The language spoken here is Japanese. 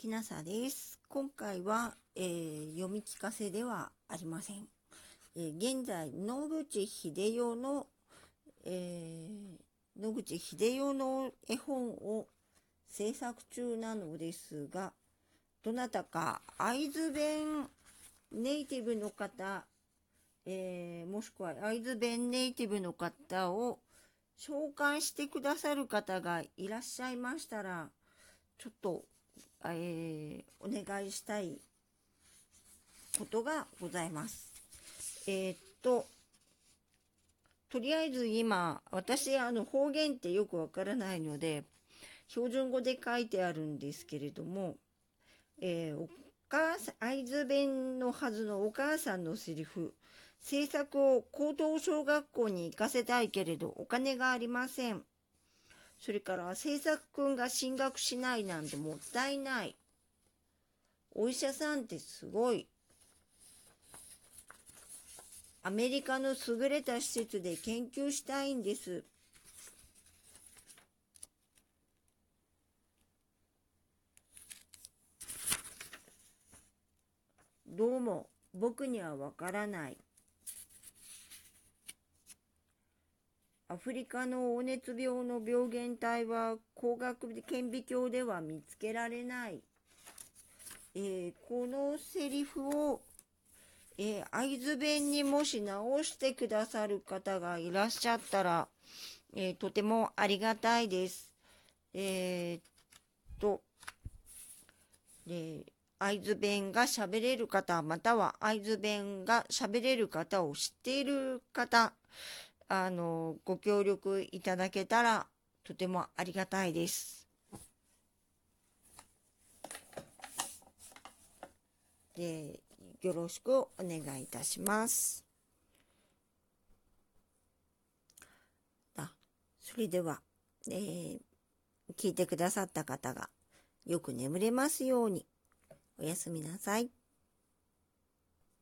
きなさです。今回は、えー、読み聞かせではありません。えー、現在、野口秀夫の、えー、野口秀夫の絵本を制作中なのですが、どなたか会津弁ネイティブの方、えー、もしくは会津弁ネイティブの方を召喚してくださる方がいらっしゃいましたら、ちょっとえー、お願いしたいことがございます。えー、っと、とりあえず今、私、あの、方言ってよくわからないので、標準語で書いてあるんですけれども、えー、お母さん、会津弁のはずのお母さんのセリフ、制作を高等小学校に行かせたいけれど、お金がありません。それから制作くんが進学しないなんてもったいない。お医者さんってすごい。アメリカの優れた施設で研究したいんです。どうも僕にはわからない。アフリカの黄熱病の病原体は光学顕微鏡では見つけられない。えー、このセリフを、えー、会津弁にもし直してくださる方がいらっしゃったら、えー、とてもありがたいです。え、っと、え会津弁が喋れる方、または会津弁が喋れる方を知っている方、あの、ご協力いただけたらとてもありがたいです。で、よろしくお願いいたします。あ、それでは、えー、聞いてくださった方がよく眠れますように。おやすみなさい。